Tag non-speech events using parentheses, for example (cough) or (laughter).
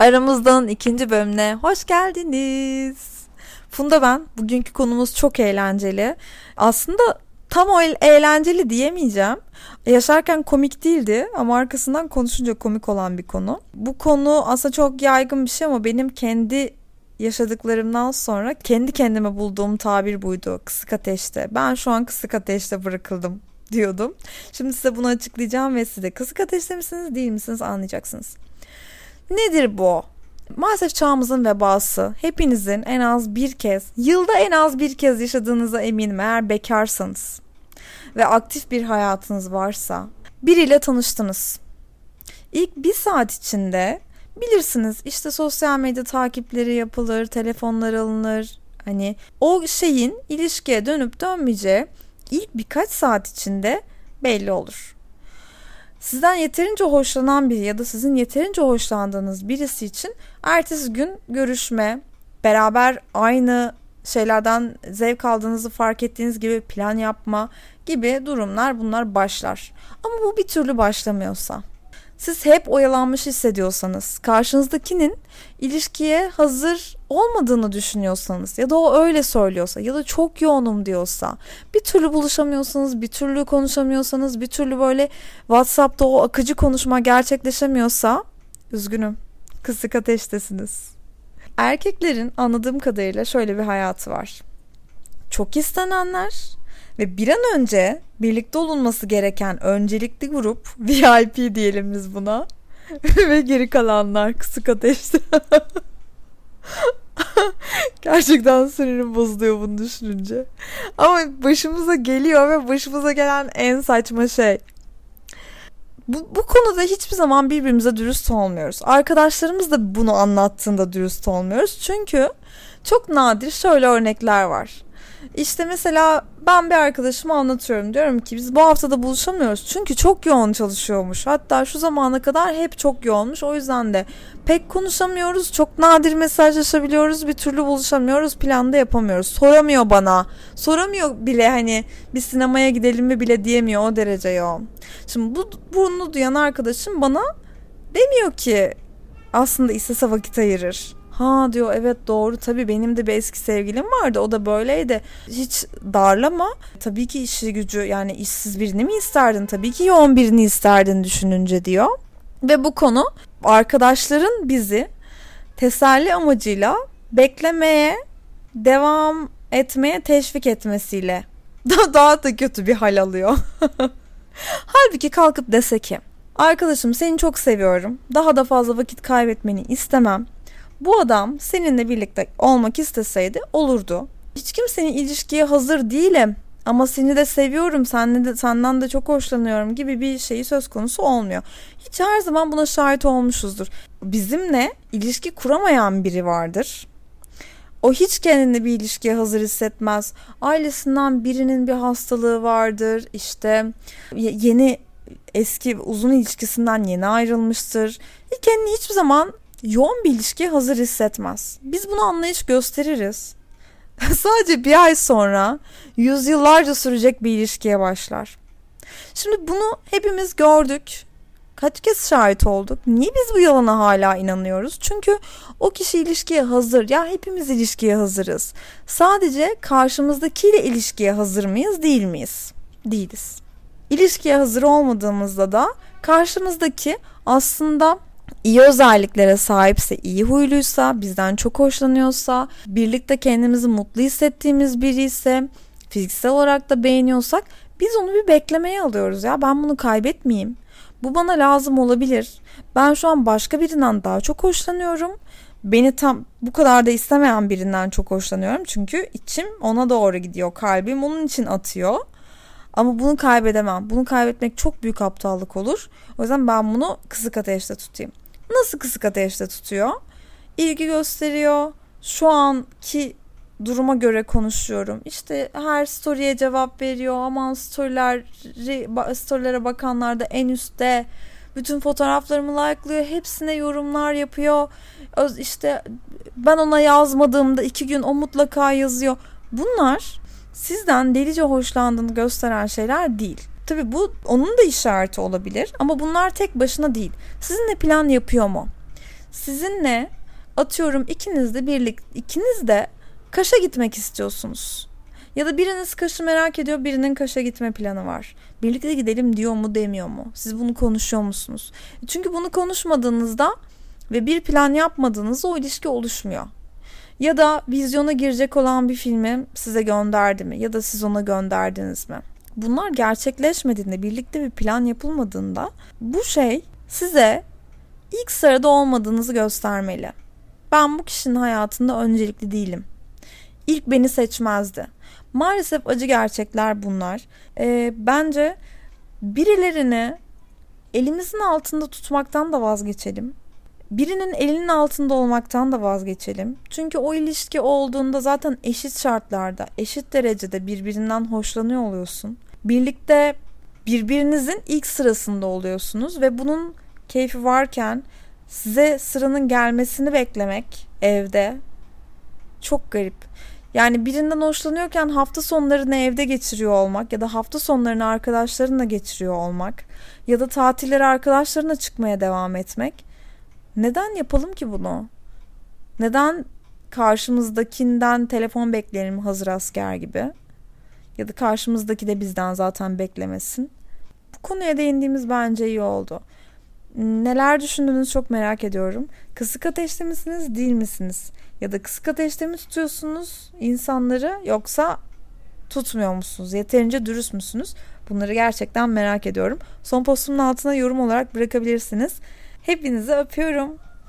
Aramızdan ikinci bölümüne hoş geldiniz. Funda ben. Bugünkü konumuz çok eğlenceli. Aslında tam o eğlenceli diyemeyeceğim. Yaşarken komik değildi ama arkasından konuşunca komik olan bir konu. Bu konu aslında çok yaygın bir şey ama benim kendi yaşadıklarımdan sonra kendi kendime bulduğum tabir buydu. Kısık ateşte. Ben şu an kısık ateşte bırakıldım diyordum. Şimdi size bunu açıklayacağım ve size kısık ateşte misiniz değil misiniz anlayacaksınız. Nedir bu? Maalesef çağımızın vebası. Hepinizin en az bir kez, yılda en az bir kez yaşadığınıza eminim eğer bekarsanız ve aktif bir hayatınız varsa biriyle tanıştınız. İlk bir saat içinde bilirsiniz işte sosyal medya takipleri yapılır, telefonlar alınır. Hani o şeyin ilişkiye dönüp dönmeyeceği ilk birkaç saat içinde belli olur sizden yeterince hoşlanan biri ya da sizin yeterince hoşlandığınız birisi için ertesi gün görüşme, beraber aynı şeylerden zevk aldığınızı fark ettiğiniz gibi plan yapma gibi durumlar bunlar başlar. Ama bu bir türlü başlamıyorsa siz hep oyalanmış hissediyorsanız, karşınızdakinin ilişkiye hazır olmadığını düşünüyorsanız ya da o öyle söylüyorsa ya da çok yoğunum diyorsa, bir türlü buluşamıyorsanız, bir türlü konuşamıyorsanız, bir türlü böyle WhatsApp'ta o akıcı konuşma gerçekleşemiyorsa, üzgünüm. Kısık ateştesiniz. Erkeklerin anladığım kadarıyla şöyle bir hayatı var. Çok istenenler ve bir an önce birlikte olunması gereken öncelikli grup (laughs) VIP diyelim biz buna. (laughs) Ve geri kalanlar kısık ateşte. (laughs) Gerçekten sinirim bozuluyor bunu düşününce. Ama başımıza geliyor ve başımıza gelen en saçma şey. Bu, bu konuda hiçbir zaman birbirimize dürüst olmuyoruz. Arkadaşlarımız da bunu anlattığında dürüst olmuyoruz. Çünkü çok nadir şöyle örnekler var. İşte mesela ben bir arkadaşıma anlatıyorum. Diyorum ki biz bu haftada buluşamıyoruz. Çünkü çok yoğun çalışıyormuş. Hatta şu zamana kadar hep çok yoğunmuş. O yüzden de pek konuşamıyoruz. Çok nadir mesajlaşabiliyoruz. Bir türlü buluşamıyoruz. Planda yapamıyoruz. Soramıyor bana. Soramıyor bile hani bir sinemaya gidelim mi bile diyemiyor o derece yoğun. Şimdi bu, bunu duyan arkadaşım bana demiyor ki aslında istese vakit ayırır. Ha diyor evet doğru tabii benim de bir eski sevgilim vardı o da böyleydi. Hiç darlama. Tabii ki işi gücü yani işsiz birini mi isterdin? Tabii ki yoğun birini isterdin düşününce diyor. Ve bu konu arkadaşların bizi teselli amacıyla beklemeye devam etmeye teşvik etmesiyle (laughs) daha, da kötü bir hal alıyor. (laughs) Halbuki kalkıp dese ki arkadaşım seni çok seviyorum. Daha da fazla vakit kaybetmeni istemem. Bu adam seninle birlikte olmak isteseydi olurdu. Hiç kimsenin ilişkiye hazır değilim ama seni de seviyorum, senle de, senden de çok hoşlanıyorum gibi bir şeyi söz konusu olmuyor. Hiç her zaman buna şahit olmuşuzdur. Bizimle ilişki kuramayan biri vardır. O hiç kendini bir ilişkiye hazır hissetmez. Ailesinden birinin bir hastalığı vardır. İşte yeni eski uzun ilişkisinden yeni ayrılmıştır. Kendini hiçbir zaman yoğun bir ilişkiye hazır hissetmez. Biz bunu anlayış gösteririz. (laughs) Sadece bir ay sonra yüzyıllarca sürecek bir ilişkiye başlar. Şimdi bunu hepimiz gördük. Kaç kez şahit olduk? Niye biz bu yalana hala inanıyoruz? Çünkü o kişi ilişkiye hazır. Ya hepimiz ilişkiye hazırız. Sadece karşımızdakiyle ilişkiye hazır mıyız, değil miyiz? Değiliz. İlişkiye hazır olmadığımızda da karşımızdaki aslında iyi özelliklere sahipse, iyi huyluysa, bizden çok hoşlanıyorsa, birlikte kendimizi mutlu hissettiğimiz biri ise, fiziksel olarak da beğeniyorsak biz onu bir beklemeye alıyoruz ya. Ben bunu kaybetmeyeyim. Bu bana lazım olabilir. Ben şu an başka birinden daha çok hoşlanıyorum. Beni tam bu kadar da istemeyen birinden çok hoşlanıyorum. Çünkü içim ona doğru gidiyor. Kalbim onun için atıyor. Ama bunu kaybedemem. Bunu kaybetmek çok büyük aptallık olur. O yüzden ben bunu kısık ateşte tutayım. Nasıl kısık ateşte tutuyor? İlgi gösteriyor. Şu anki duruma göre konuşuyorum. İşte her story'e cevap veriyor. Aman storyler, storylere bakanlar da en üstte. Bütün fotoğraflarımı like'lıyor. Hepsine yorumlar yapıyor. İşte ben ona yazmadığımda iki gün o mutlaka yazıyor. Bunlar sizden delice hoşlandığını gösteren şeyler değil. Tabi bu onun da işareti olabilir ama bunlar tek başına değil. Sizinle plan yapıyor mu? sizinle atıyorum ikiniz de birlik ikiniz de Kaş'a gitmek istiyorsunuz. Ya da biriniz Kaş'ı merak ediyor, birinin Kaş'a gitme planı var. Birlikte gidelim diyor mu demiyor mu? Siz bunu konuşuyor musunuz? Çünkü bunu konuşmadığınızda ve bir plan yapmadığınızda o ilişki oluşmuyor. Ya da vizyona girecek olan bir filmi size gönderdi mi? Ya da siz ona gönderdiniz mi? Bunlar gerçekleşmediğinde, birlikte bir plan yapılmadığında bu şey size ilk sırada olmadığınızı göstermeli. Ben bu kişinin hayatında öncelikli değilim. İlk beni seçmezdi. Maalesef acı gerçekler bunlar. Ee, bence birilerini elimizin altında tutmaktan da vazgeçelim. Birinin elinin altında olmaktan da vazgeçelim. Çünkü o ilişki olduğunda zaten eşit şartlarda, eşit derecede birbirinden hoşlanıyor oluyorsun. Birlikte birbirinizin ilk sırasında oluyorsunuz ve bunun keyfi varken size sıranın gelmesini beklemek evde çok garip. Yani birinden hoşlanıyorken hafta sonlarını evde geçiriyor olmak ya da hafta sonlarını arkadaşlarınla geçiriyor olmak ya da tatilleri arkadaşlarına çıkmaya devam etmek. Neden yapalım ki bunu? Neden karşımızdakinden telefon bekleyelim hazır asker gibi? Ya da karşımızdaki de bizden zaten beklemesin. Bu konuya değindiğimiz bence iyi oldu. Neler düşündüğünüzü çok merak ediyorum. Kısık ateşte misiniz, değil misiniz? Ya da kısık ateşte mi tutuyorsunuz insanları yoksa tutmuyor musunuz? Yeterince dürüst müsünüz? Bunları gerçekten merak ediyorum. Son postumun altına yorum olarak bırakabilirsiniz. Hepinizi öpüyorum.